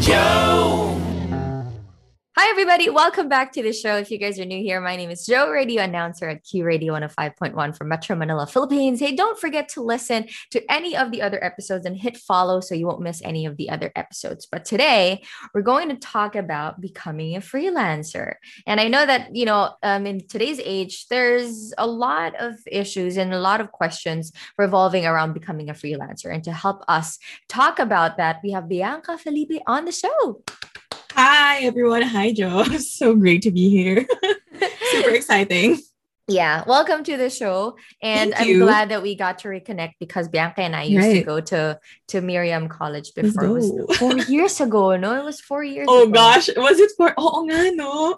Joe. Hi, everybody. Welcome back to the show. If you guys are new here, my name is Joe, radio announcer at Q Radio 105.1 from Metro Manila, Philippines. Hey, don't forget to listen to any of the other episodes and hit follow so you won't miss any of the other episodes. But today, we're going to talk about becoming a freelancer. And I know that, you know, um, in today's age, there's a lot of issues and a lot of questions revolving around becoming a freelancer. And to help us talk about that, we have Bianca Felipe on the show. Hi, everyone. Hi, Joe. So great to be here. Super exciting. Yeah, welcome to the show. And I'm glad that we got to reconnect because Bianca and I used to go to to Miriam College before. It was four years ago. No, it was four years ago. Oh ago. gosh, was it for? Oh nga, no.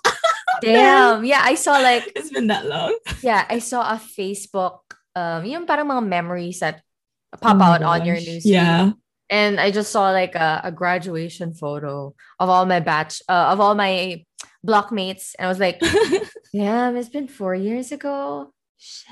Damn. Yeah, I saw like It's been that long. yeah, I saw a Facebook um yung parang mga memories that pop Oh out on your news. Yeah. And I just saw like a, a graduation photo of all my batch uh, of all my blockmates. And I was like, damn, it's been four years ago. Shit.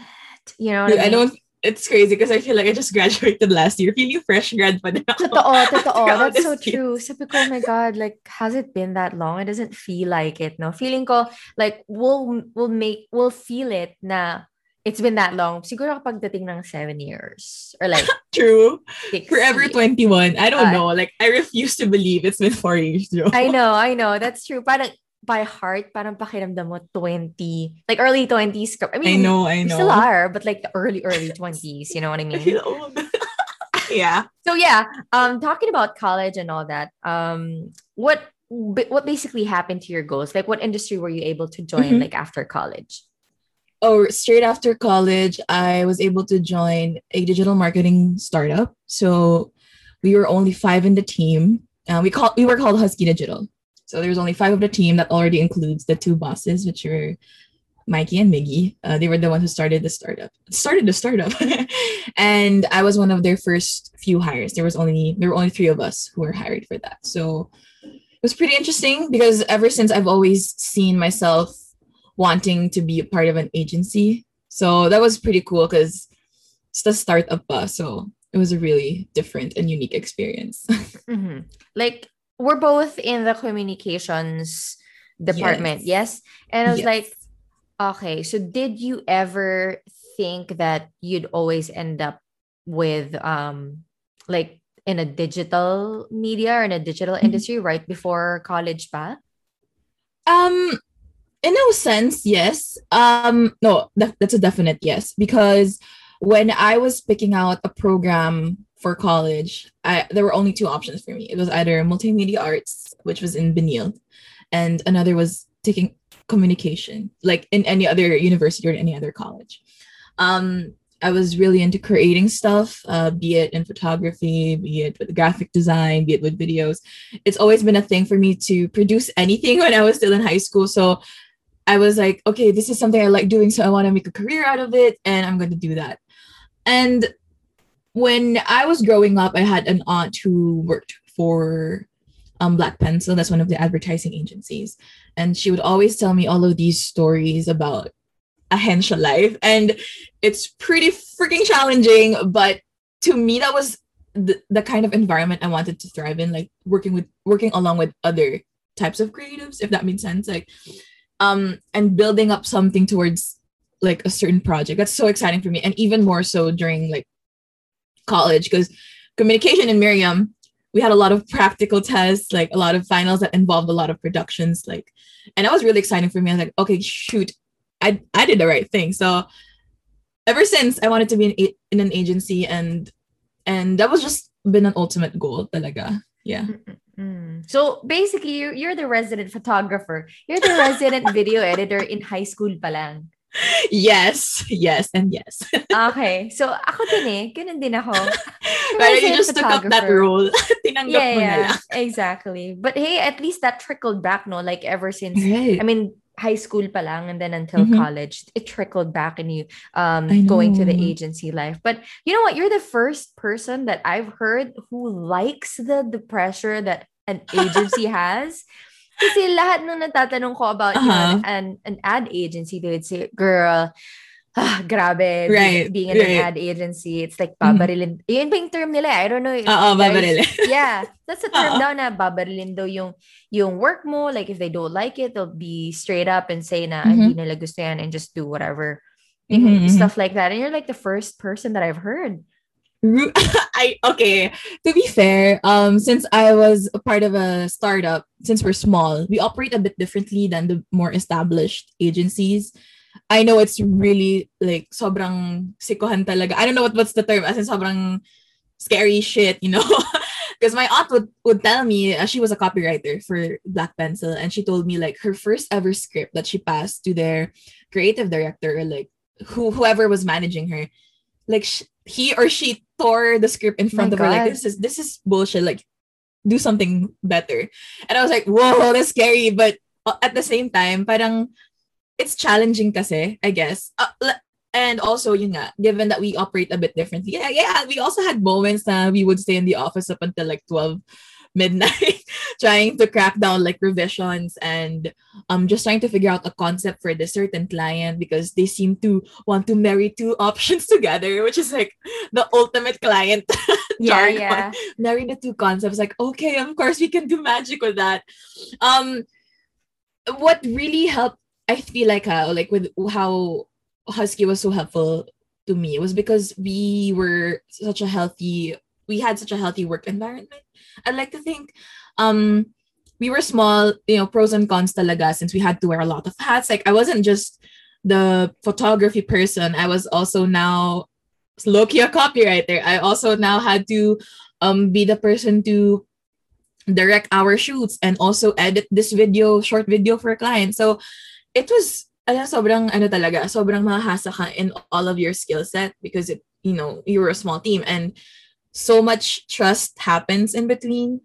You know Dude, I I mean? don't. It's crazy because I feel like I just graduated last year. Feeling fresh grad pa din ako. Totoo, totoo. That's so year. true. Sabi ko, oh my God, like, has it been that long? It doesn't feel like it, no? Feeling ko, like, we'll, we'll make, we'll feel it na it's been that long. Siguro kapag dating ng seven years or like True. Forever years. 21. I don't Uh, know. Like, I refuse to believe it's been four years. I know, I know. That's true. Parang by heart, parang pakiramdam mo 20, like early 20s. I mean, I know, I know. still are, but like the early, early 20s, you know what I I mean? feel old. yeah. So yeah, um, talking about college and all that, um, what what basically happened to your goals? Like, what industry were you able to join Mhm. like after college? Oh, straight after college, I was able to join a digital marketing startup. So we were only five in the team. Uh, we call we were called Husky Digital. So there was only five of the team. That already includes the two bosses, which were Mikey and Miggy. Uh, they were the ones who started the startup. Started the startup, and I was one of their first few hires. There was only there were only three of us who were hired for that. So it was pretty interesting because ever since I've always seen myself wanting to be a part of an agency. So that was pretty cool because it's the start of pa. So it was a really different and unique experience. Mhm. Like, we're both in the communications department, yes? And I was Yes. like, okay, so did you ever think that you'd always end up with um like in a digital media or in a digital Mhm. industry right before college pa? um, in no sense, yes. Um, no, that, that's a definite yes because when I was picking out a program for college, I there were only two options for me. It was either multimedia arts, which was in Benilde, and another was taking communication, like in any other university or any other college. Um, I was really into creating stuff, uh, be it in photography, be it with graphic design, be it with videos. It's always been a thing for me to produce anything when I was still in high school. So I was like, okay, this is something I like doing, so I want to make a career out of it, and I'm going to do that. And when I was growing up, I had an aunt who worked for um, Black Pencil. That's one of the advertising agencies. And she would always tell me all of these stories about ahensya life. And it's pretty freaking challenging. But to me, that was the, the kind of environment I wanted to thrive in, like working with working along with other types of creatives, if that makes sense. Like um and building up something towards like a certain project. That's so exciting for me. And even more so during like college, because communication in Miriam, we had a lot of practical tests, like a lot of finals that involved a lot of productions. Like, and that was really exciting for me. I was like, okay, shoot, I I did the right thing. So ever since I wanted to be in, in an agency and and that was just been an ultimate goal talaga. Yeah. Mm. So basically, you're, you're the resident photographer. You're the resident video editor in high school pa lang. Yes, yes, and yes. Okay. So ako din eh. Ganun din ako. Pero you just took up that role. Tinanggap Yeah, mo na yeah. lang. Exactly. But hey, at least that trickled back, no? Like ever since, Right. I mean, high school pa lang and then until Mhm. college, it trickled back in you um going to the agency life. But you know what? You're the first person that I've heard who likes the the pressure that an agency has. Kasi lahat nung natatanong ko about you know, Uh-huh. an, an ad agency, they would say, girl, ah, grabe, Right, being in right. an ad agency, it's like Mhm. babarilin. Yun ba yung term nila? I don't know. Oo, you guys- babaril. yeah, that's the term Oo. daw na babarilin daw yung, yung work mo. Like, if they don't like it, they'll be straight up and say na Mhm. hindi nila gusto yan and just do whatever. Mhm, mhm. Stuff like that. And you're like the first person that I've heard. I okay. To be fair, um, since I was a part of a startup, since we're small, we operate a bit differently than the more established agencies. I know it's really like sobrang sikohan talaga. I don't know what what's the term. As in sobrang scary shit, you know. Because my aunt would, would tell me uh, she was a copywriter for Black Pencil, and she told me like her first ever script that she passed to their creative director, or like who whoever was managing her, like he or she tore the script in front My of her like this is this is bullshit like do something better. And i was like whoa that's scary. But uh, at the same time parang it's challenging kasi i guess. Uh, and also yun nga given that we operate a bit differently yeah yeah we also had moments that we would stay in the office up until like 12 midnight trying to crack down like revisions and um just trying to figure out a concept for this certain client because they seem to want to marry two options together which is like the ultimate client Yeah, yeah. marry the two concepts like okay of course we can do magic with that um what really helped i feel like how like with how husky was so helpful to me was because we were such a healthy we had such a healthy work environment. I'd like to think um we were small you know pros and cons talaga since we had to wear a lot of hats. Like i wasn't just the photography person. I was also now low-key a copywriter. I also now had to um be the person to direct our shoots and also edit this video short video for a client so it was alam, sobrang ano talaga sobrang mahasa ka in all of your skill set because it you know you were a small team. And so much trust happens in between.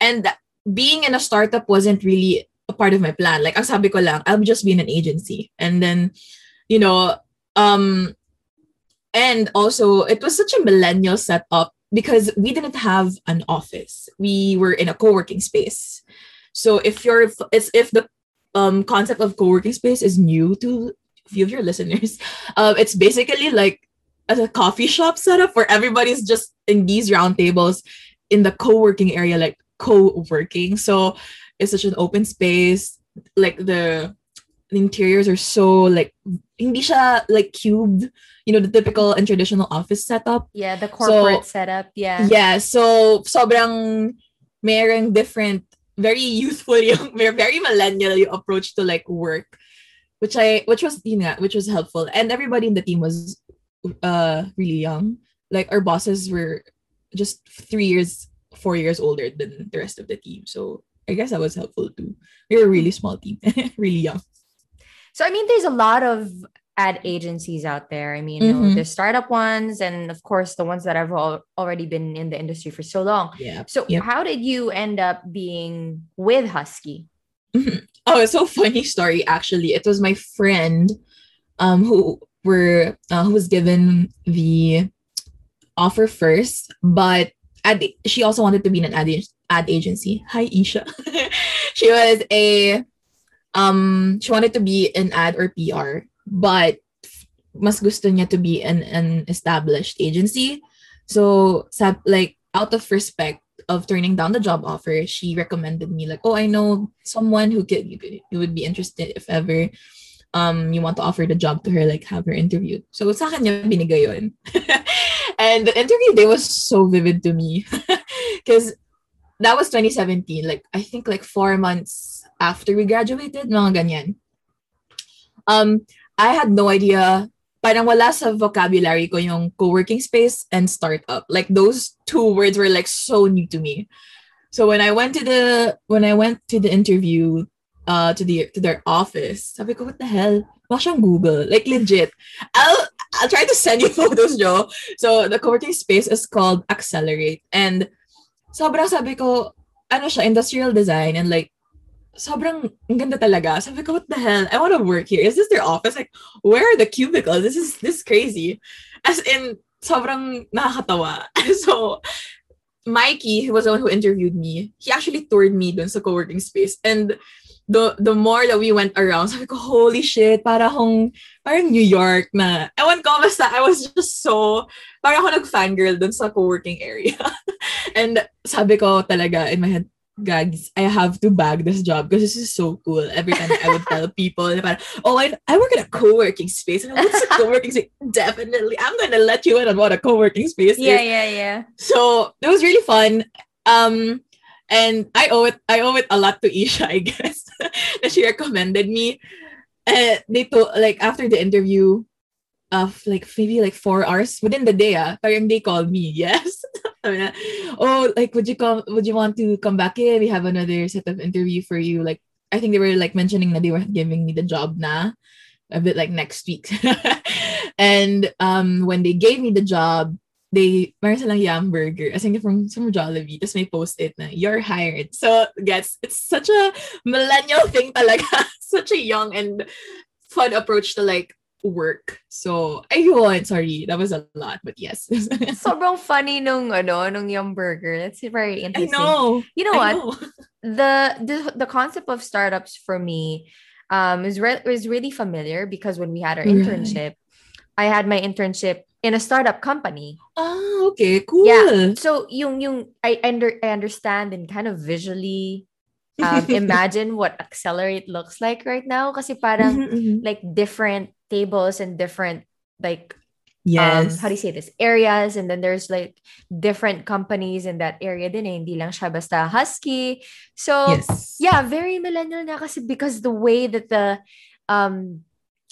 And being in a startup wasn't really a part of my plan. Like ang sabi ko lang I'll just be in an agency. And then you know um and also it was such a millennial setup because we didn't have an office. We were in a co-working space. So if you're if the um concept of co-working space is new to a few of your listeners um it's basically like a coffee shop setup where everybody's just in these round tables in the co-working area like co-working so it's such an open space like the the interiors are so like hindi siya like cubed you know the typical and traditional office setup Yeah, the corporate So, setup. Yeah. yeah so sobrang merong different very youthful yung very very millennial yung approach to like work which I which was you know which was helpful and everybody in the team was uh really young like our bosses were just three years four years older than the rest of the team so I guess that was helpful too we were a really small team really young So I mean, there's a lot of ad agencies out there. I mean, you know, Mhm. the startup ones, and of course the ones that have al- already been in the industry for so long. yeah So Yep. how did you end up being with Husky? Oh, it's so funny story actually. It was my friend um who were uh, who was given the offer first, but ad, she also wanted to be in an ad, ad agency. Hi Isha. she was a um she wanted to be an ad or PR, but mas gusto niya to be in an established agency. So sab like out of respect of turning down the job offer, she recommended me like, oh, I know someone who could you, could, you would be interested if ever um you want to offer the job to her, like have her interviewed. So sa kanya binigay yun. and the interview day was so vivid to me because that was 2017. Like I think like four months after we graduated, mga ganyan. Um, I had no idea parang wala sa vocabulary ko yung co-working space and startup. Like those two words were like so new to me. So when I went to the when I went to the interview uh to the to their office, sabi ko, what the hell? Baka siyang Google. Like legit. I'll I'll try to send you photos, Joe. So the co-working space is called Acceler8. And sobrang sabi ko, ano siya, industrial design and like sobrang ang ganda talaga. Sabi ko, what the hell? I want to work here. Is this their office? Like, where are the cubicles? This is this is crazy. As in, sobrang nakakatawa. so, Mikey, who was the one who interviewed me, he actually toured me dun sa co-working space. And the the more that we went around, sabi ko, holy shit, para akong, parang New York na. Ewan ko, basta I was just so, parang ako nag-fangirl dun sa co-working area. and sabi ko talaga in my head, gags, I have to bag this job because this is so cool. Every time I would tell people, parang, oh, I, I work in a co-working space. And what's a co-working space? Definitely. I'm going to let you in on what a co-working space Yeah, is. yeah, yeah. So it was really fun. Um, and I owe it I owe it a lot to Isha, I guess. that she recommended me. And they told like after the interview of like maybe like four hours within the day, parang they called me, yes. Oh, like would you come would you want to come back in? We have another set of interview for you. Like I think they were like mentioning that they were giving me the job na a bit like next week. and um when they gave me the job, they meron silang Yumburger. I think from from Jollibee. Tapos may post-it na, you're hired. So, gets, it's such a millennial thing talaga. such a young and fun approach to like work. So, ayun, sorry. That was a lot, but yes. Sobrang funny nung ano, nung yung burger. That's very interesting. I know. You know I what? know. the the the concept of startups for me um is re- is really familiar because when we had our Right. internship, I had my internship in a startup company. Ah, okay, cool. Yeah. So yung yung I under I understand and kind of visually um, imagine what accelerate looks like right now kasi parang Mhm, mhm. like different tables and different like Yes. um, how do you say this areas and then there's like different companies in that area din eh. hindi lang siya basta husky so yes. yeah very millennial na kasi because the way that the um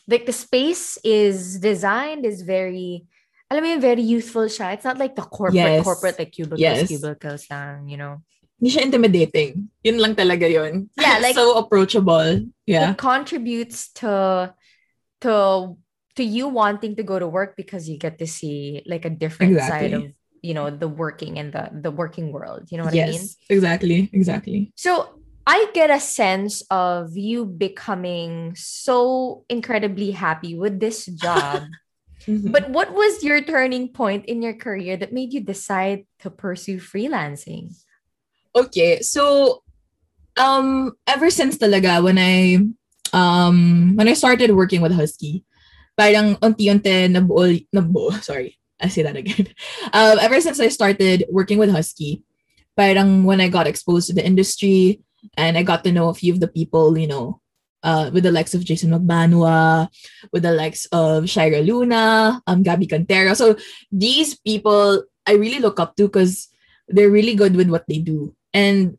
like the space is designed is very alam mo yun, very youthful siya it's not like the corporate Yes. corporate like cubicles Yes. cubicles lang you know Hindi siya intimidating. Yun lang talaga yun. Yeah, like- so approachable. Yeah. it contributes to to to you wanting to go to work because you get to see like a different side of you know the working and the the working world you know what i mean yes. Exactly. Exactly. so i get a sense of you becoming so incredibly happy with this job Mhm. but what was your turning point in your career that made you decide to pursue freelancing Okay, so um ever since talaga when I um when I started working with Husky, parang unti-unti nabuo, nabuo, sorry, I say that again. Um ever since I started working with Husky, parang when I got exposed to the industry and I got to know a few of the people, you know, uh, with the likes of Jason Magbanua, with the likes of Shaira Luna, um, Gabby Cantero. So these people I really look up to because they're really good with what they do. And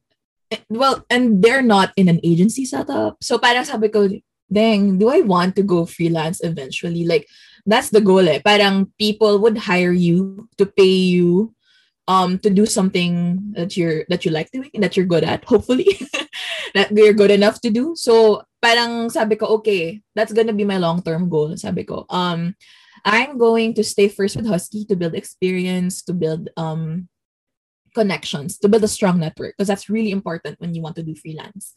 well, and they're not in an agency setup. So parang sabi ko, dang, do I want to go freelance eventually? Like that's the goal eh. Parang people would hire you to pay you um to do something that you're that you like doing and that you're good at, hopefully. that you're good enough to do. So parang sabi ko, okay, that's gonna be my long-term goal. Sabi ko, um, I'm going to stay first with Husky to build experience, to build um connections, to build a strong network because that's really important when you want to do freelance.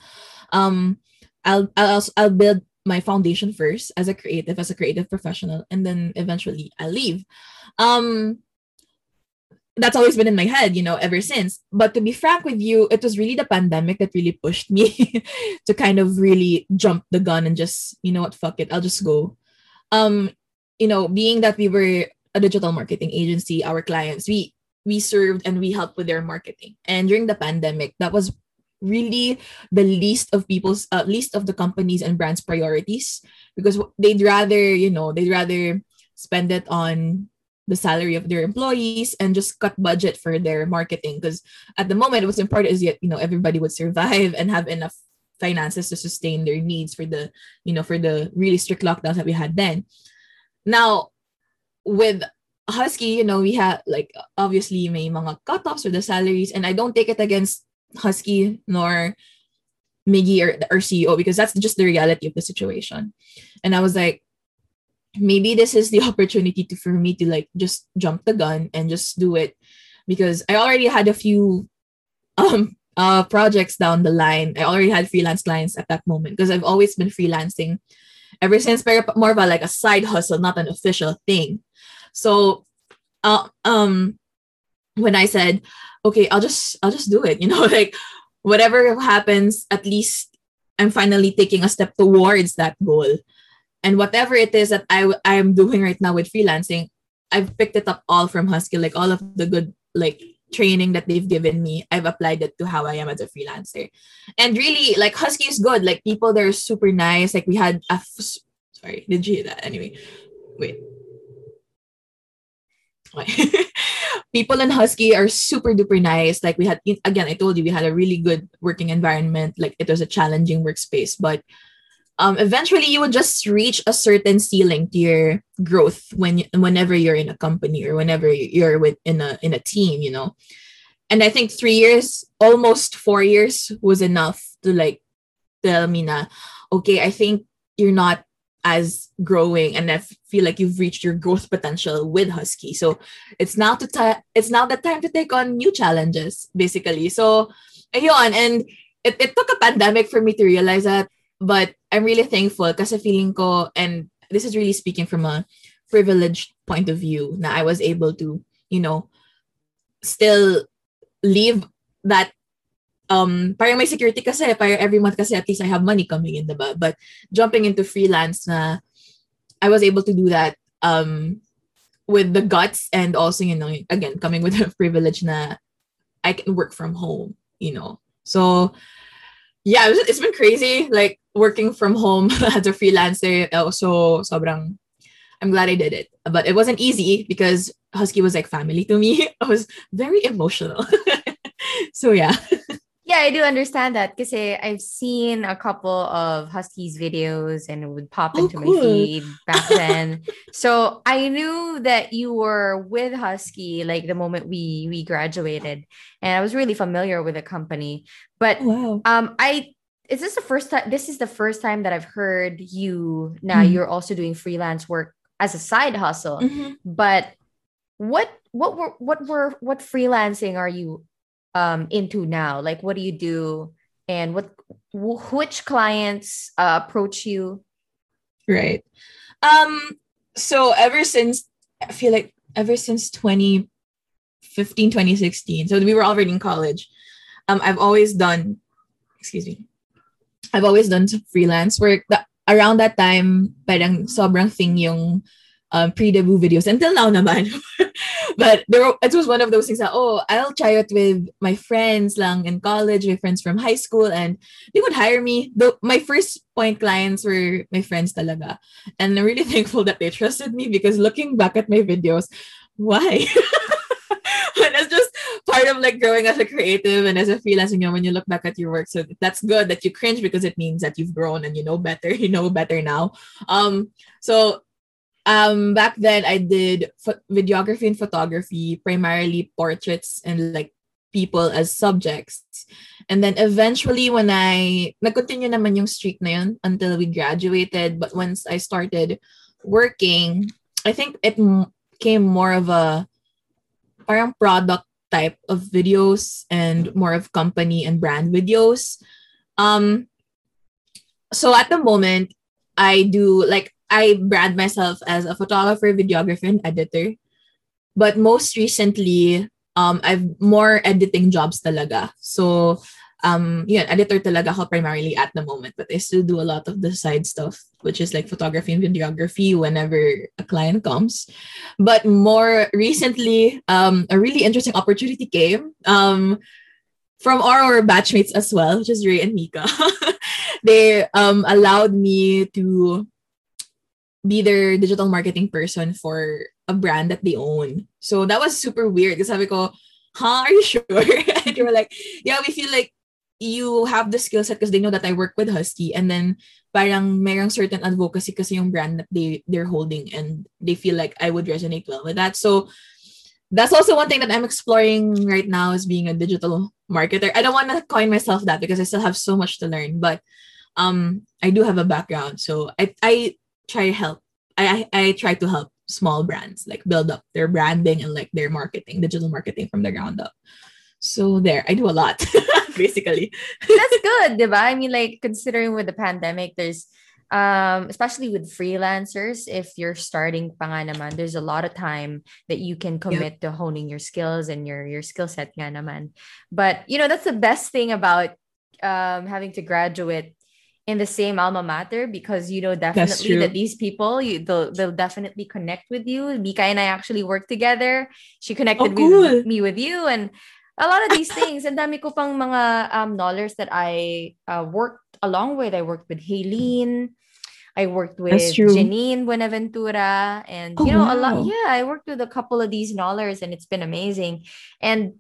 Um, I'll I'll I'll build my foundation first as a creative, as a creative professional, and then eventually I'll leave. Um, that's always been in my head, you know, ever since. But to be frank with you, it was really the pandemic that really pushed me to kind of really jump the gun and just, you know what, fuck it, I'll just go. Um, you know, being that we were a digital marketing agency, our clients, we we served and we helped with their marketing. And during the pandemic, that was really the least of people's uh, least of the companies and brands priorities because they'd rather, you know, they'd rather spend it on the salary of their employees and just cut budget for their marketing. Because at the moment what's important is yet you know everybody would survive and have enough finances to sustain their needs for the you know for the really strict lockdowns that we had then. Now with husky you know we had like obviously may mga cut-offs with the salaries and i don't take it against husky nor miggy or our ceo because that's just the reality of the situation. And i was like maybe this is the opportunity to for me to like just jump the gun and just do it because I already had a few um uh projects down the line. I already had freelance clients at that moment because I've always been freelancing ever since more of a like a side hustle, not an official thing. So uh, um when I said, okay, I'll just I'll just do it, you know, like whatever happens, at least I'm finally taking a step towards that goal. And whatever it is that I I'm doing right now with freelancing, I've picked it up all from Husky, like all of the good like training that they've given me. I've applied it to how I am as a freelancer. And really, like Husky is good. Like people they're super nice. Like we had a f- sorry, did you hear that? Anyway, wait. people in Husky are super duper nice. Like we had again, I told you we had a really good working environment. Like it was a challenging workspace, but um, eventually you would just reach a certain ceiling to your growth when whenever you're in a company or whenever you're with in a in a team, you know. And I think three years, almost four years, was enough to like tell me na, okay, I think you're not as growing and I feel like you've reached your growth potential with Husky. So it's now to ta- it's now the time to take on new challenges, basically. So ayun, and it, it took a pandemic for me to realize that, but I'm really thankful because feeling ko, and this is really speaking from a privileged point of view, that I was able to, you know, still leave that um parang may security kasi parang every month kasi at least I have money coming in diba? But jumping into freelance na I was able to do that um with the guts and also you know again coming with the privilege na I can work from home you know? So yeah it's been crazy. Like working from home as a freelancer also sobrang I'm glad I did it but it wasn't easy because Husky was like family to me I was very emotional so yeah Yeah, I do understand that because I've seen a couple of Huskies videos and it would pop oh, into cool. my feed back then. so I knew that you were with Husky like the moment we we graduated, and I was really familiar with the company. But oh, wow. um, I is this the first time? This is the first time that I've heard you. Now mm-hmm. you're also doing freelance work as a side hustle, mm-hmm. but what what were what were what freelancing are you um into now like what do you do and what which clients uh, approach you right um so ever since i feel like ever since 2015 2016 so we were already in college um i've always done excuse me i've always done freelance work that around that time parang sobrang thing yung um, pre-debut videos until now naman. but there were, it was one of those things that, oh, I'll try it with my friends lang in college, my friends from high school, and they would hire me. The, my first point clients were my friends talaga. And I'm really thankful that they trusted me because looking back at my videos, why? part of like growing as a creative and as a freelancer, you know, when you look back at your work. So that's good that you cringe because it means that you've grown and you know better, you know better now. Um, so um back then I did ph- videography and photography, primarily portraits and like people as subjects. And then eventually when I nag-continue naman yung streak na yun until we graduated, but once I started working, I think it m- came more of a parang product type of videos and more of company and brand videos. Um so at the moment I do like I brand myself as a photographer, videographer, and editor. But most recently, um, I've more editing jobs talaga. So, um, yeah, editor talaga ako primarily at the moment. But I still do a lot of the side stuff, which is like photography and videography whenever a client comes. But more recently, um, a really interesting opportunity came. Um, from our batchmates as well, which is Ray and Mika. they um allowed me to be their digital marketing person for a brand that they own. So that was super weird. Because sabi ko, huh, are you sure? and they were like, yeah, we feel like you have the skill set because they know that I work with Husky and then parang mayroong certain advocacy kasi yung brand that they, they're holding and they feel like I would resonate well with that. So that's also one thing that I'm exploring right now is being a digital marketer. I don't want to coin myself that because I still have so much to learn, but um I do have a background. So I I try to help. I, I try to help small brands like build up their branding and like their marketing, digital marketing from the ground up. So there, I do a lot basically. That's good, diba? I mean, like considering with the pandemic, there's um especially with freelancers if you're starting pa nga naman there's a lot of time that you can commit to honing your skills and your your skill set nga naman but you know that's the best thing about um having to graduate in the same alma mater because you know definitely that these people you they'll, they'll definitely connect with you mika and i actually work together she connected oh, cool. with me with you and a lot of these things and dami ko pang mga um knowledge that i uh, worked along with i worked with Haylene I worked with Janine Buenaventura and oh, you know wow. a lot yeah I worked with a couple of these knowledge and it's been amazing and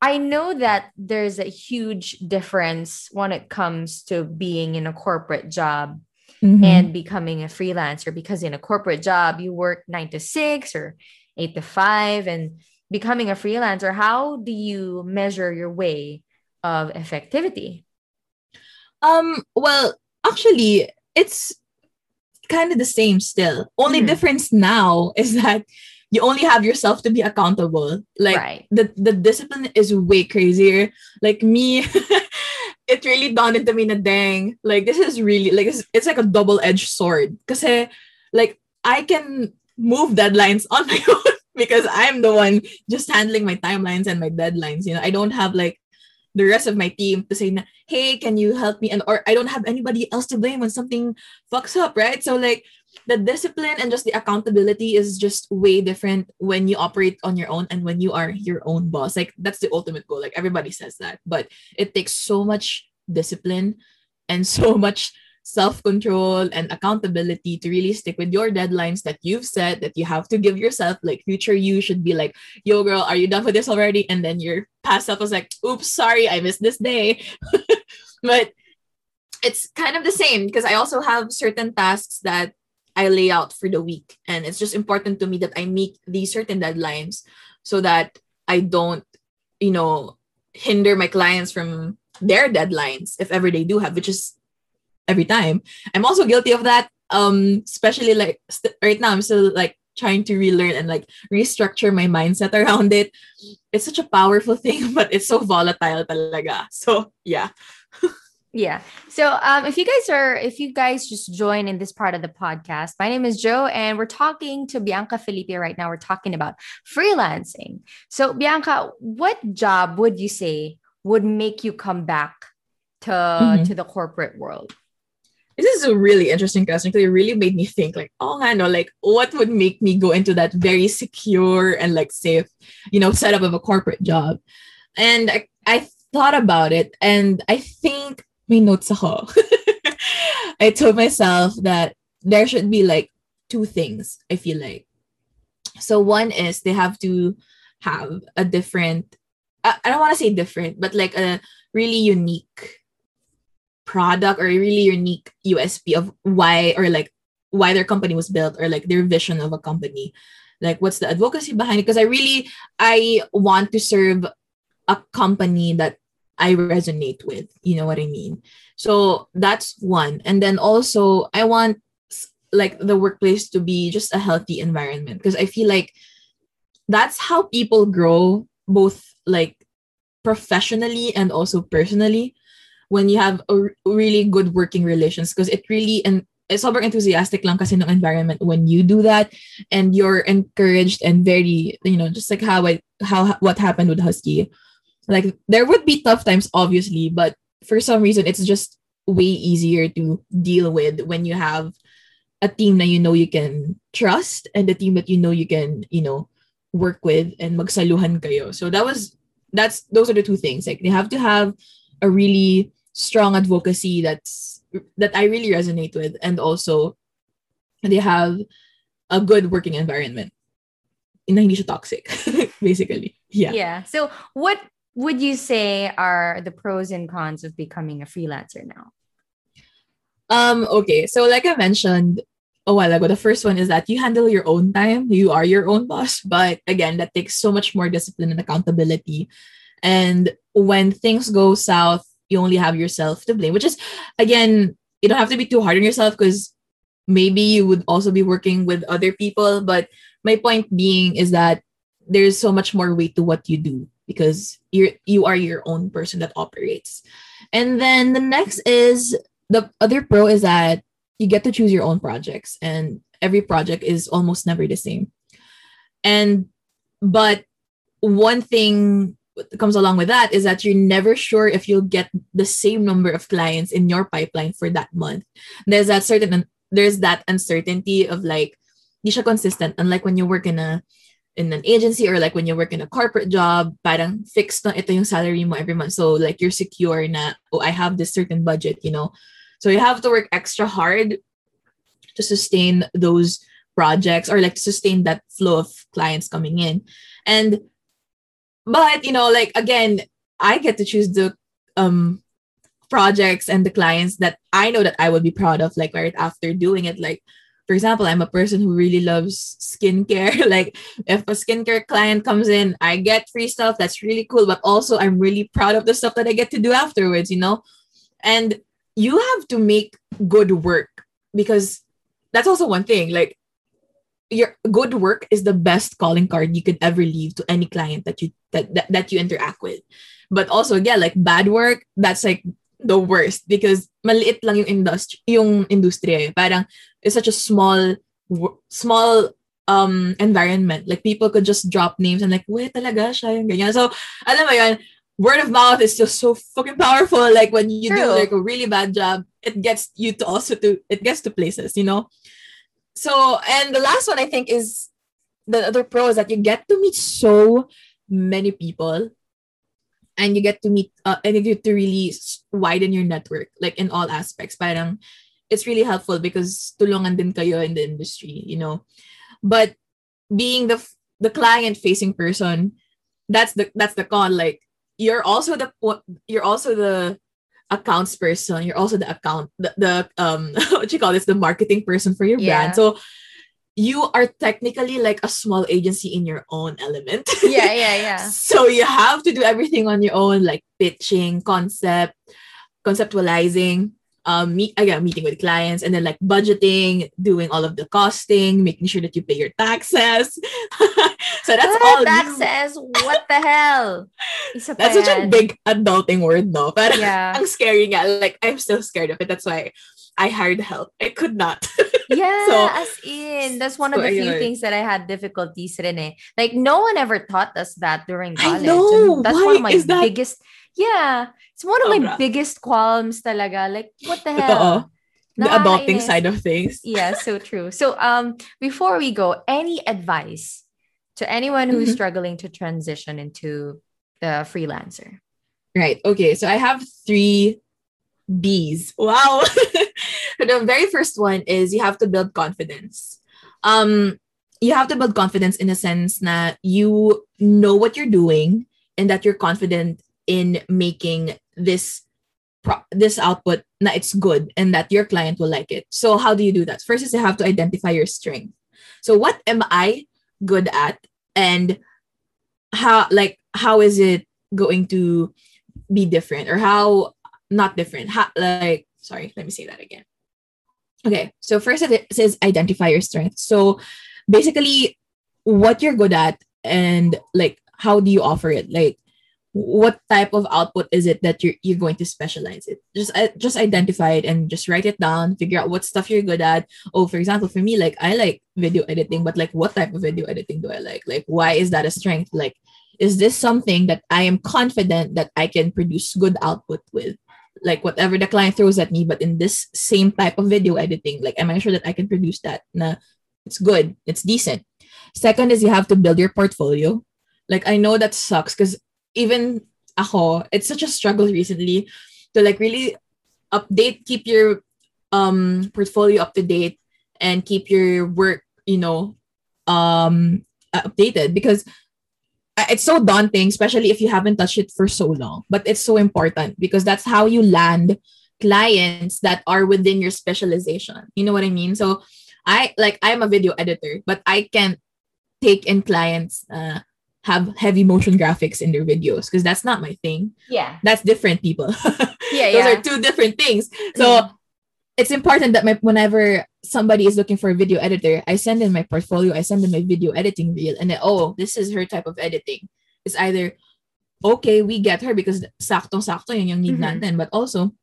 I know that there's a huge difference when it comes to being in a corporate job mm-hmm. and becoming a freelancer because in a corporate job you work 9 to 6 or 8 to 5 and becoming a freelancer how do you measure your way of effectivity um well actually it's kind of the same still only mm-hmm. difference now is that you only have yourself to be accountable. Like right. the the discipline is way crazier. Like me, it really dawned into me that dang, like this is really like it's, it's like a double-edged sword. Cause like I can move deadlines on my own because I'm the one just handling my timelines and my deadlines. You know, I don't have like the rest of my team to say, hey, can you help me? And or I don't have anybody else to blame when something fucks up, right? So like the discipline and just the accountability is just way different when you operate on your own and when you are your own boss. Like that's the ultimate goal. Like everybody says that, but it takes so much discipline and so much self-control and accountability to really stick with your deadlines that you've set that you have to give yourself like future you should be like yo girl are you done with this already and then your past self was like oops sorry i missed this day but it's kind of the same because i also have certain tasks that I lay out for the week. And it's just important to me that I meet these certain deadlines so that I don't, you know, hinder my clients from their deadlines if ever they do have, which is every time. I'm also guilty of that. Um, especially like st- right now, I'm still like trying to relearn and like restructure my mindset around it. It's such a powerful thing, but it's so volatile talaga. So yeah. Yeah. So um, if you guys are, if you guys just join in this part of the podcast, my name is Joe, and we're talking to Bianca Felipe right now. We're talking about freelancing. So Bianca, what job would you say would make you come back to mm-hmm. to the corporate world? This is a really interesting question because it really made me think like, oh, I know, like what would make me go into that very secure and like safe, you know, setup of a corporate job. And I, I thought about it and I think may notes ako. I told myself that there should be like two things, I feel like. So one is they have to have a different I, I don't want to say different, but like a really unique product or a really unique USP of why or like why their company was built or like their vision of a company. Like what's the advocacy behind it? Because I really I want to serve a company that I resonate with. You know what I mean? So that's one. And then also, I want like the workplace to be just a healthy environment because I feel like that's how people grow both like professionally and also personally when you have a really good working relations because it really and it's eh, sobrang enthusiastic lang kasi ng environment when you do that and you're encouraged and very you know just like how I how what happened with Husky like there would be tough times, obviously, but for some reason, it's just way easier to deal with when you have a team that you know you can trust and a team that you know you can, you know, work with and magsaluhan kayo. So that was that's those are the two things. Like they have to have a really strong advocacy that's that I really resonate with and also they have a good working environment. Na hindi siya toxic, basically. Yeah. Yeah. So what would you say are the pros and cons of becoming a freelancer now? Um, okay. So like I mentioned a while ago, the first one is that you handle your own time. You are your own boss. But again, that takes so much more discipline and accountability. And when things go south, you only have yourself to blame, which is again, you don't have to be too hard on yourself because maybe you would also be working with other people. But my point being is that there's so much more weight to what you do because you're you are your own person that operates. And then the next is the other pro is that you get to choose your own projects and every project is almost never the same. And but one thing comes along with that is that you're never sure if you'll get the same number of clients in your pipeline for that month. There's that certain there's that uncertainty of like di siya consistent unlike when you work in a in an agency or like when you work in a corporate job, parang fixed na ito yung salary mo every month. So like you're secure na, oh, I have this certain budget, you know. So you have to work extra hard to sustain those projects or like to sustain that flow of clients coming in. And but you know, like again, I get to choose the um projects and the clients that I know that I would be proud of, like right after doing it. Like, for example, I'm a person who really loves skincare. like, if a skincare client comes in, I get free stuff. That's really cool. But also, I'm really proud of the stuff that I get to do afterwards, you know? And you have to make good work because that's also one thing. Like, your good work is the best calling card you could ever leave to any client that you that, that, that you interact with. But also, yeah, like bad work, that's like the worst because maliit lang yung industry, yung industry. Parang it's such a small small um environment. Like people could just drop names and like, wait talaga siya yung ganyan. So, alam mo yun, word of mouth is just so fucking powerful. Like when you True. do like a really bad job, it gets you to also to it gets to places, you know? So, and the last one I think is the other pro is that you get to meet so many people and you get to meet uh, and you get to really widen your network like in all aspects. Parang it's really helpful because tulungan din kayo in the industry you know. But being the the client facing person that's the that's the con. Like you're also the you're also the accounts person you're also the account the, the um what you call this the marketing person for your yeah. brand so you are technically like a small agency in your own element. Yeah, yeah, yeah. so you have to do everything on your own, like pitching, concept, conceptualizing, um, meet again, meeting with clients, and then like budgeting, doing all of the costing, making sure that you pay your taxes. so that's what all taxes. You. What the hell? that's such a big adulting word, no? But yeah. I'm scary nga. Like I'm still scared of it. That's why I hired help. I could not. yeah, so, as in that's one of the few things that I had difficulties. Eh. Like no one ever taught us that during college. I know. that's Why one of my biggest. Yeah, it's one of my biggest qualms. Talaga. Like what the hell? The adulting side of things. Yeah, so true. So um, before we go, any advice to anyone who's mm-hmm. struggling to transition into the freelancer? Right. Okay. So I have three B's. Wow. the very first one is you have to build confidence. Um, you have to build confidence in a sense that you know what you're doing and that you're confident in making this pro- this output that it's good and that your client will like it. So how do you do that? First is you have to identify your strength. So what am I good at and how like how is it going to be different or how not different how like sorry let me say that again Okay, so first it says identify your strength. So basically, what you're good at and like how do you offer it? Like what type of output is it that you're you're going to specialize it? Just uh, just identify it and just write it down. Figure out what stuff you're good at. Oh, for example, for me, like I like video editing, but like what type of video editing do I like? Like why is that a strength? Like is this something that I am confident that I can produce good output with? like whatever the client throws at me but in this same type of video editing like am i sure that i can produce that na it's good it's decent second is you have to build your portfolio like i know that sucks because even ako it's such a struggle recently to like really update keep your um portfolio up to date and keep your work you know um updated because it's so daunting, especially if you haven't touched it for so long. But it's so important because that's how you land clients that are within your specialization. You know what I mean? So I like I'm a video editor, but I can't take in clients uh have heavy motion graphics in their videos because that's not my thing. Yeah. That's different people. yeah, Those yeah. are two different things. So it's important that my whenever somebody is looking for a video editor, I send in my portfolio, I send in my video editing reel, and then oh, this is her type of editing. It's either okay, we get her because saktong sakto yun yung need mm-hmm. natin, but also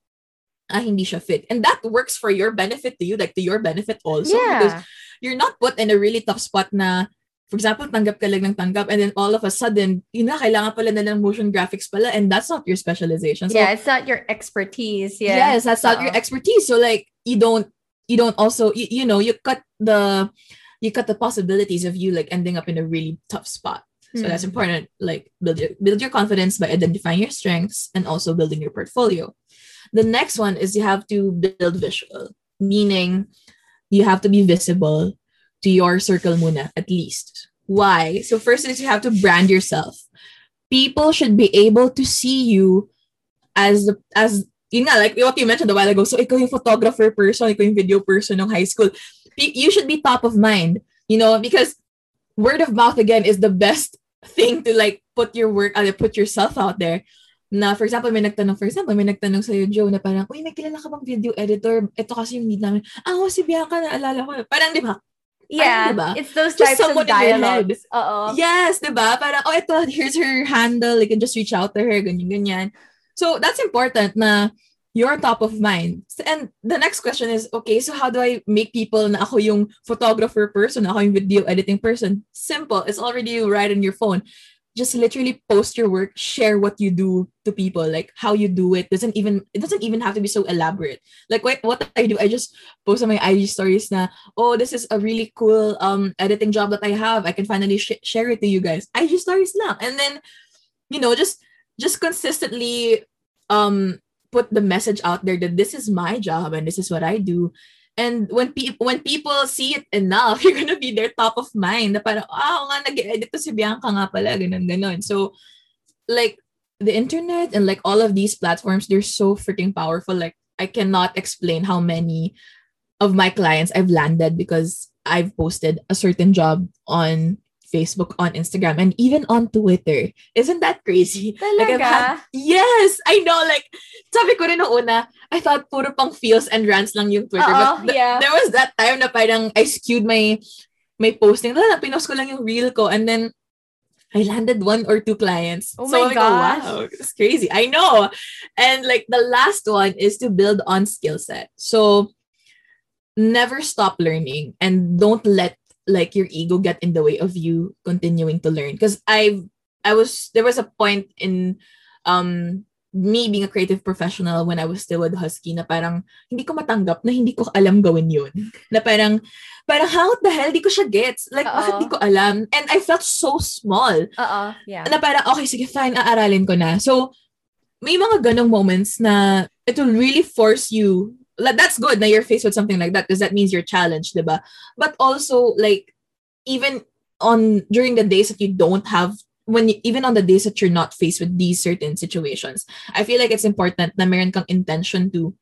ah, hindi siya fit. And that works for your benefit to you, like to your benefit also. Yeah. Because you're not put in a really tough spot na for example, tanggap ka lang ng tanggap and then all of a sudden, yun na, kailangan pala na ng motion graphics pala and that's not your specialization. So, yeah, it's not your expertise. Yeah. Yes, that's not your expertise. So like you don't you don't also you, you know, you cut the you cut the possibilities of you like ending up in a really tough spot. So Hmm. that's important. Like build your build your confidence by identifying your strengths and also building your portfolio. The next one is you have to build visual, meaning you have to be visible to your circle muna at least. Why? So first is you have to brand yourself. People should be able to see you as as yun nga, like what you mentioned a while ago. So ikaw yung photographer person, ikaw yung video person ng high school. You should be top of mind, you know, because word of mouth again is the best thing to like put your work out, put yourself out there. Na, for example, may nagtanong, for example, may nagtanong sa'yo, Joe, na parang, uy, may kilala ka bang video editor? Ito kasi yung need namin. Ah, oh, si Bianca, naalala ko. Parang, di ba? Yeah, diba? it's those Just types of someone in dialogues. Uh-oh. Yes, di ba? Parang, oh, ito, here's her handle. You can just reach out to her, ganyan, ganyan. So, that's important na you're top of mind. And the next question is, okay, so how do I make people na ako yung photographer person, ako yung video editing person? Simple. It's already right on your phone. Just literally post your work, share what you do to people, like how you do it. Doesn't even it doesn't even have to be so elaborate. Like what what I do, I just post on my IG stories na, oh, this is a really cool um editing job that I have. I can finally sh- share it to you guys. IG stories lang. And then, you know, just just consistently um put the message out there that this is my job and this is what I do. And when people when people see it enough, you're gonna be their top of mind. Na parang, ah, oo nga, nag-edit to si Bianca nga pala, ganun, ganun. So, like, the internet and like all of these platforms, they're so freaking powerful. Like, I cannot explain how many of my clients I've landed because I've posted a certain job on Facebook, on Instagram, and even on Twitter. Isn't that crazy? Like, had- Yes, I know. Like, sabi ko rin una, I thought puro pang feels and rants lang yung Twitter. Oo, but th- yeah. there was that time na parang I skewed my my posting. Wala, pinost ko lang yung reel ko and then I landed one or two clients. Oh so my go, gosh. wow, it's crazy. I know. And like the last one is to build on skill set. So never stop learning and don't let like your ego get in the way of you continuing to learn. Because I've I was there was a point in um me being a creative professional when I was still with Husky na parang hindi ko matanggap na hindi ko alam gawin yun. Na parang, parang how the hell di ko siya gets? Like, Oo. bakit di ko alam? And I felt so small. Uh-oh. Yeah. Na parang, okay, sige, fine, aaralin ko na. So, may mga ganong moments na it will really force you that's good na you're faced with something like that because that means you're challenged, diba? But also, like, even on during the days that you don't have when you, even on the days that you're not faced with these certain situations i feel like it's important na meron kang intention to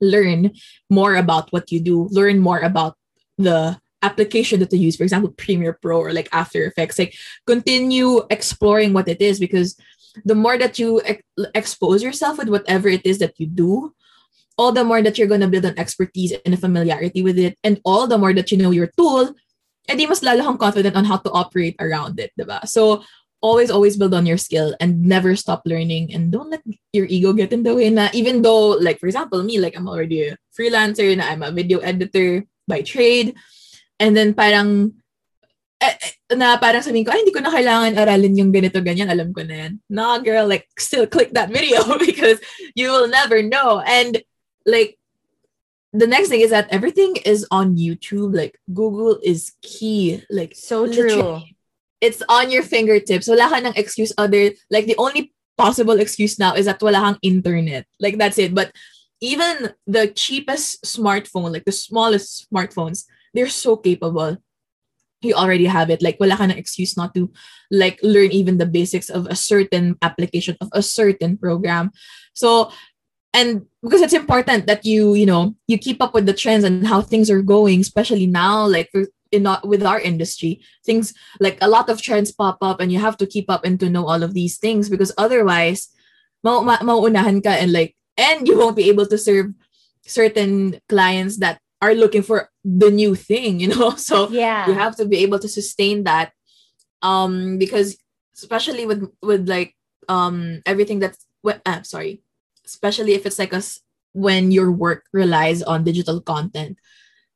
learn more about what you do learn more about the application that you use for example premiere pro or like after effects like continue exploring what it is because the more that you ex- expose yourself with whatever it is that you do all the more that you're to build an expertise and a familiarity with it and all the more that you know your tool mas lalo kang confident on how to operate around it, diba? So, always, always build on your skill and never stop learning and don't let your ego get in the way na even though, like, for example, me, like, I'm already a freelancer na I'm a video editor by trade and then parang eh, eh, na parang sabihin ko, ay, hindi ko na kailangan aralin yung ganito, ganyan, alam ko na yan. Nah, girl, like, still click that video because you will never know. And, like, the next thing is that everything is on YouTube. Like Google is key. Like So true. it's on your fingertips. Wala ka ng excuse other like the only possible excuse now is that wala kang internet. Like that's it. But even the cheapest smartphone, like the smallest smartphones, they're so capable. You already have it. Like wala ka ng excuse not to like learn even the basics of a certain application of a certain program. So and because it's important that you you know you keep up with the trends and how things are going especially now like for in our, with our industry things like a lot of trends pop up and you have to keep up and to know all of these things because otherwise ma- ma- mauunahan ka and like and you won't be able to serve certain clients that are looking for the new thing you know so Yeah. you have to be able to sustain that um because especially with with like um everything that's what uh, sorry especially if it's like us when your work relies on digital content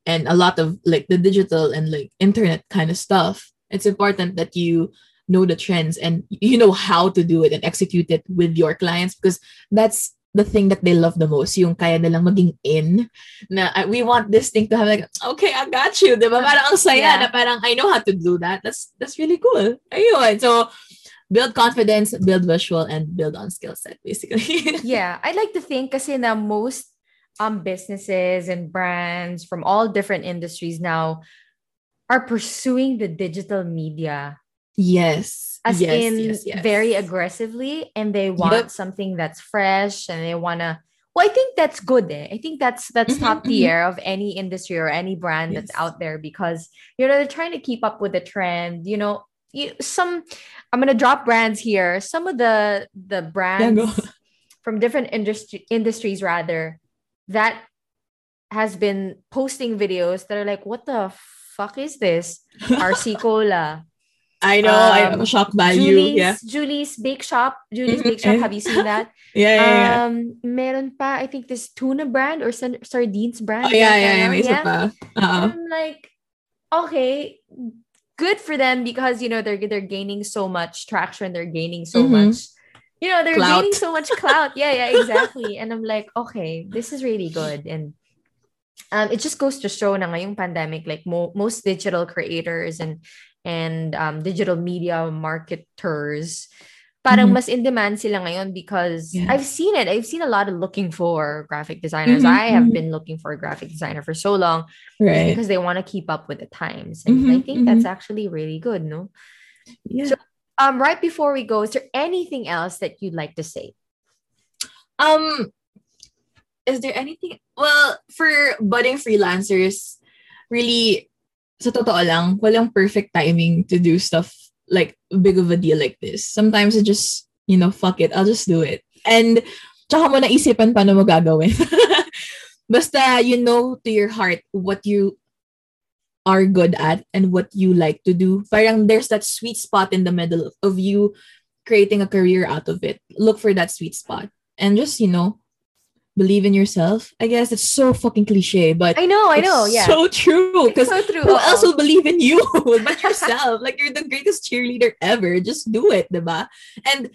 and a lot of like the digital and like internet kind of stuff It's important that you know the trends and you know how to do it and execute it with your clients because that's the thing that they love the most, yung kaya nilang maging in na we want this thing to have like, okay, I got you, diba? Parang ang saya yeah. na parang I know how to do that. That's that's really cool. Ayun. So, build confidence, build visual, and build on skill set, basically. yeah. I'd like to think kasi na most um businesses and brands from all different industries now are pursuing the digital media Yes. As yes, in yes, yes. very aggressively and they want yep. something that's fresh and they wanna well, I think that's good. Eh? I think that's that's mm-hmm, top mm-hmm. tier of any industry or any brand that's out there because you know they're trying to keep up with the trend. You know, you, some I'm gonna drop brands here. Some of the the brands yeah, from different industry industries rather that has been posting videos that are like, what the fuck is this? RC Cola. I know. Um, I'm shocked value. Julie's, yeah. Julie's Bake Shop. Julie's Bake Shop. Have you seen that? yeah, yeah, yeah. Um, meron pa, I think this tuna brand or sardines brand. Oh, yeah, yeah, yeah. yeah. Pa. Uh-huh. I'm like, okay, good for them because you know they're they're gaining so much traction. They're gaining so mm-hmm. much. You know, they're clout. gaining so much clout. yeah, yeah, exactly. and I'm like, okay, this is really good. And um, it just goes to show na ngayong pandemic, like mo- most digital creators and and um, digital media marketers, parang mm-hmm. mas in demand sila ngayon because yeah. I've seen it. I've seen a lot of looking for graphic designers. Mm-hmm. I have mm-hmm. been looking for a graphic designer for so long right. because they want to keep up with the times. And mm-hmm. I think that's mm-hmm. actually really good, no? Yeah. So, um, right before we go, is there anything else that you'd like to say? Um, is there anything? Well, for budding freelancers, really sa totoo lang, walang perfect timing to do stuff like big of a deal like this. Sometimes it just, you know, fuck it, I'll just do it. And tsaka mo naisipan paano mo gagawin. Basta you know to your heart what you are good at and what you like to do. Parang there's that sweet spot in the middle of you creating a career out of it. Look for that sweet spot. And just, you know, believe in yourself. I guess it's so fucking cliche, but I know, I know, yeah, so true. Because so true. who else will believe in you but yourself? like you're the greatest cheerleader ever. Just do it, diba? And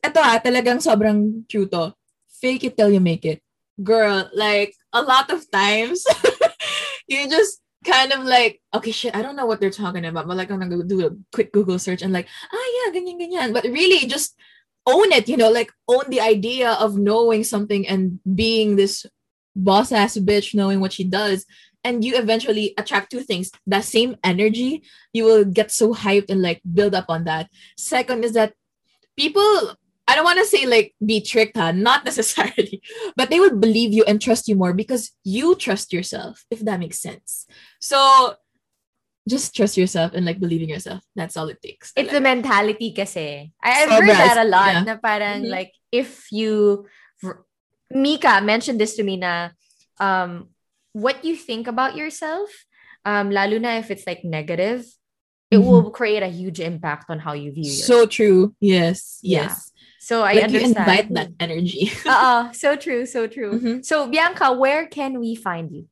ito ah, talagang sobrang true to. Fake it till you make it, girl. Like a lot of times, you just kind of like, okay, shit, I don't know what they're talking about, but like I'm gonna do a quick Google search and like, ah, yeah, ganyan, ganyan. But really, just own it, you know, like own the idea of knowing something and being this boss ass bitch, knowing what she does. And you eventually attract two things that same energy, you will get so hyped and like build up on that. Second is that people, I don't want to say like be tricked, huh? not necessarily, but they will believe you and trust you more because you trust yourself, if that makes sense. So just trust yourself and like believe in yourself. That's all it takes. It's the mentality kasi. I, have heard that a lot. Yeah. Na parang mm-hmm. like if you Mika mentioned this to me na um what you think about yourself, um, lalo na if it's like negative, it mm-hmm. will create a huge impact on how you view yourself. So true. Yes. Yeah. Yes. So I like understand. You invite that energy. uh, so true, so true. Mm-hmm. So Bianca, where can we find you?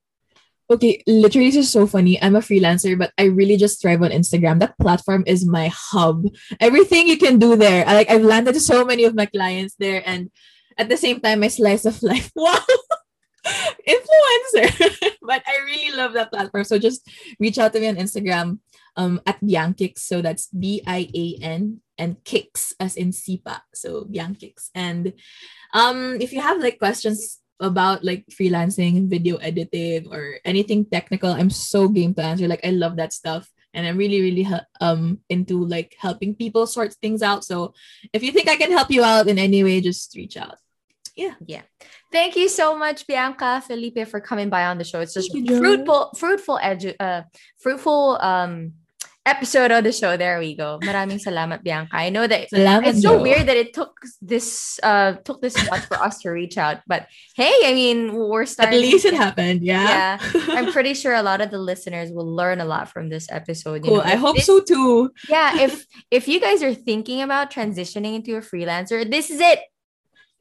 Okay, literally, this is so funny. I'm a freelancer, but I really just thrive on Instagram. That platform is my hub. Everything you can do there. I, like I've landed so many of my clients there, and at the same time, my slice of life. Wow, influencer! but I really love that platform. So just reach out to me on Instagram um, at Biankix. So that's B I A N and kicks as in Sipa. So Biankix. And um, if you have like questions about like freelancing, video editing, or anything technical, I'm so game to answer. Like I love that stuff. And I'm really, really um into like helping people sort things out. So if you think I can help you out in any way, just reach out. Yeah. Yeah. Thank you so much, Bianca Felipe, for coming by on the show. It's just fruitful, fruitful edu- uh fruitful um episode of the show. There we go. Maraming salamat, Bianca. I know that salamat, it's so weird that it took this uh took this much for us to reach out. But hey, I mean, we're starting. At least it happened. Yeah. Yeah. I'm pretty sure a lot of the listeners will learn a lot from this episode. You cool. Know? I hope this, so too. Yeah. If if you guys are thinking about transitioning into a freelancer, this is it.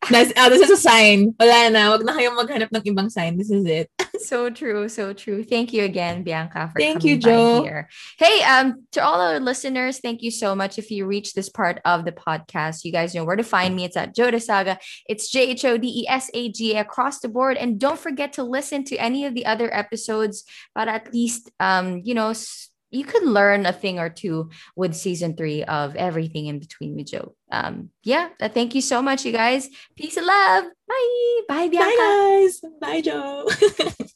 That's, uh, this is a sign. Wala na. Wag na kayong maghanap ng ibang sign. This is it. so true, so true. Thank you again, Bianca, for Thank coming you, Jo. by here. Hey, um, to all our listeners, thank you so much. If you reach this part of the podcast, you guys know where to find me. It's at Jhodesaga. It's J H O D E S A G A across the board. And don't forget to listen to any of the other episodes, but at least, um, you know, s- you could learn a thing or two with season three of everything in between with Joe. Um, yeah, uh, thank you so much, you guys. Peace and love. Bye. Bye, Bianca. Bye, guys. Bye, Joe.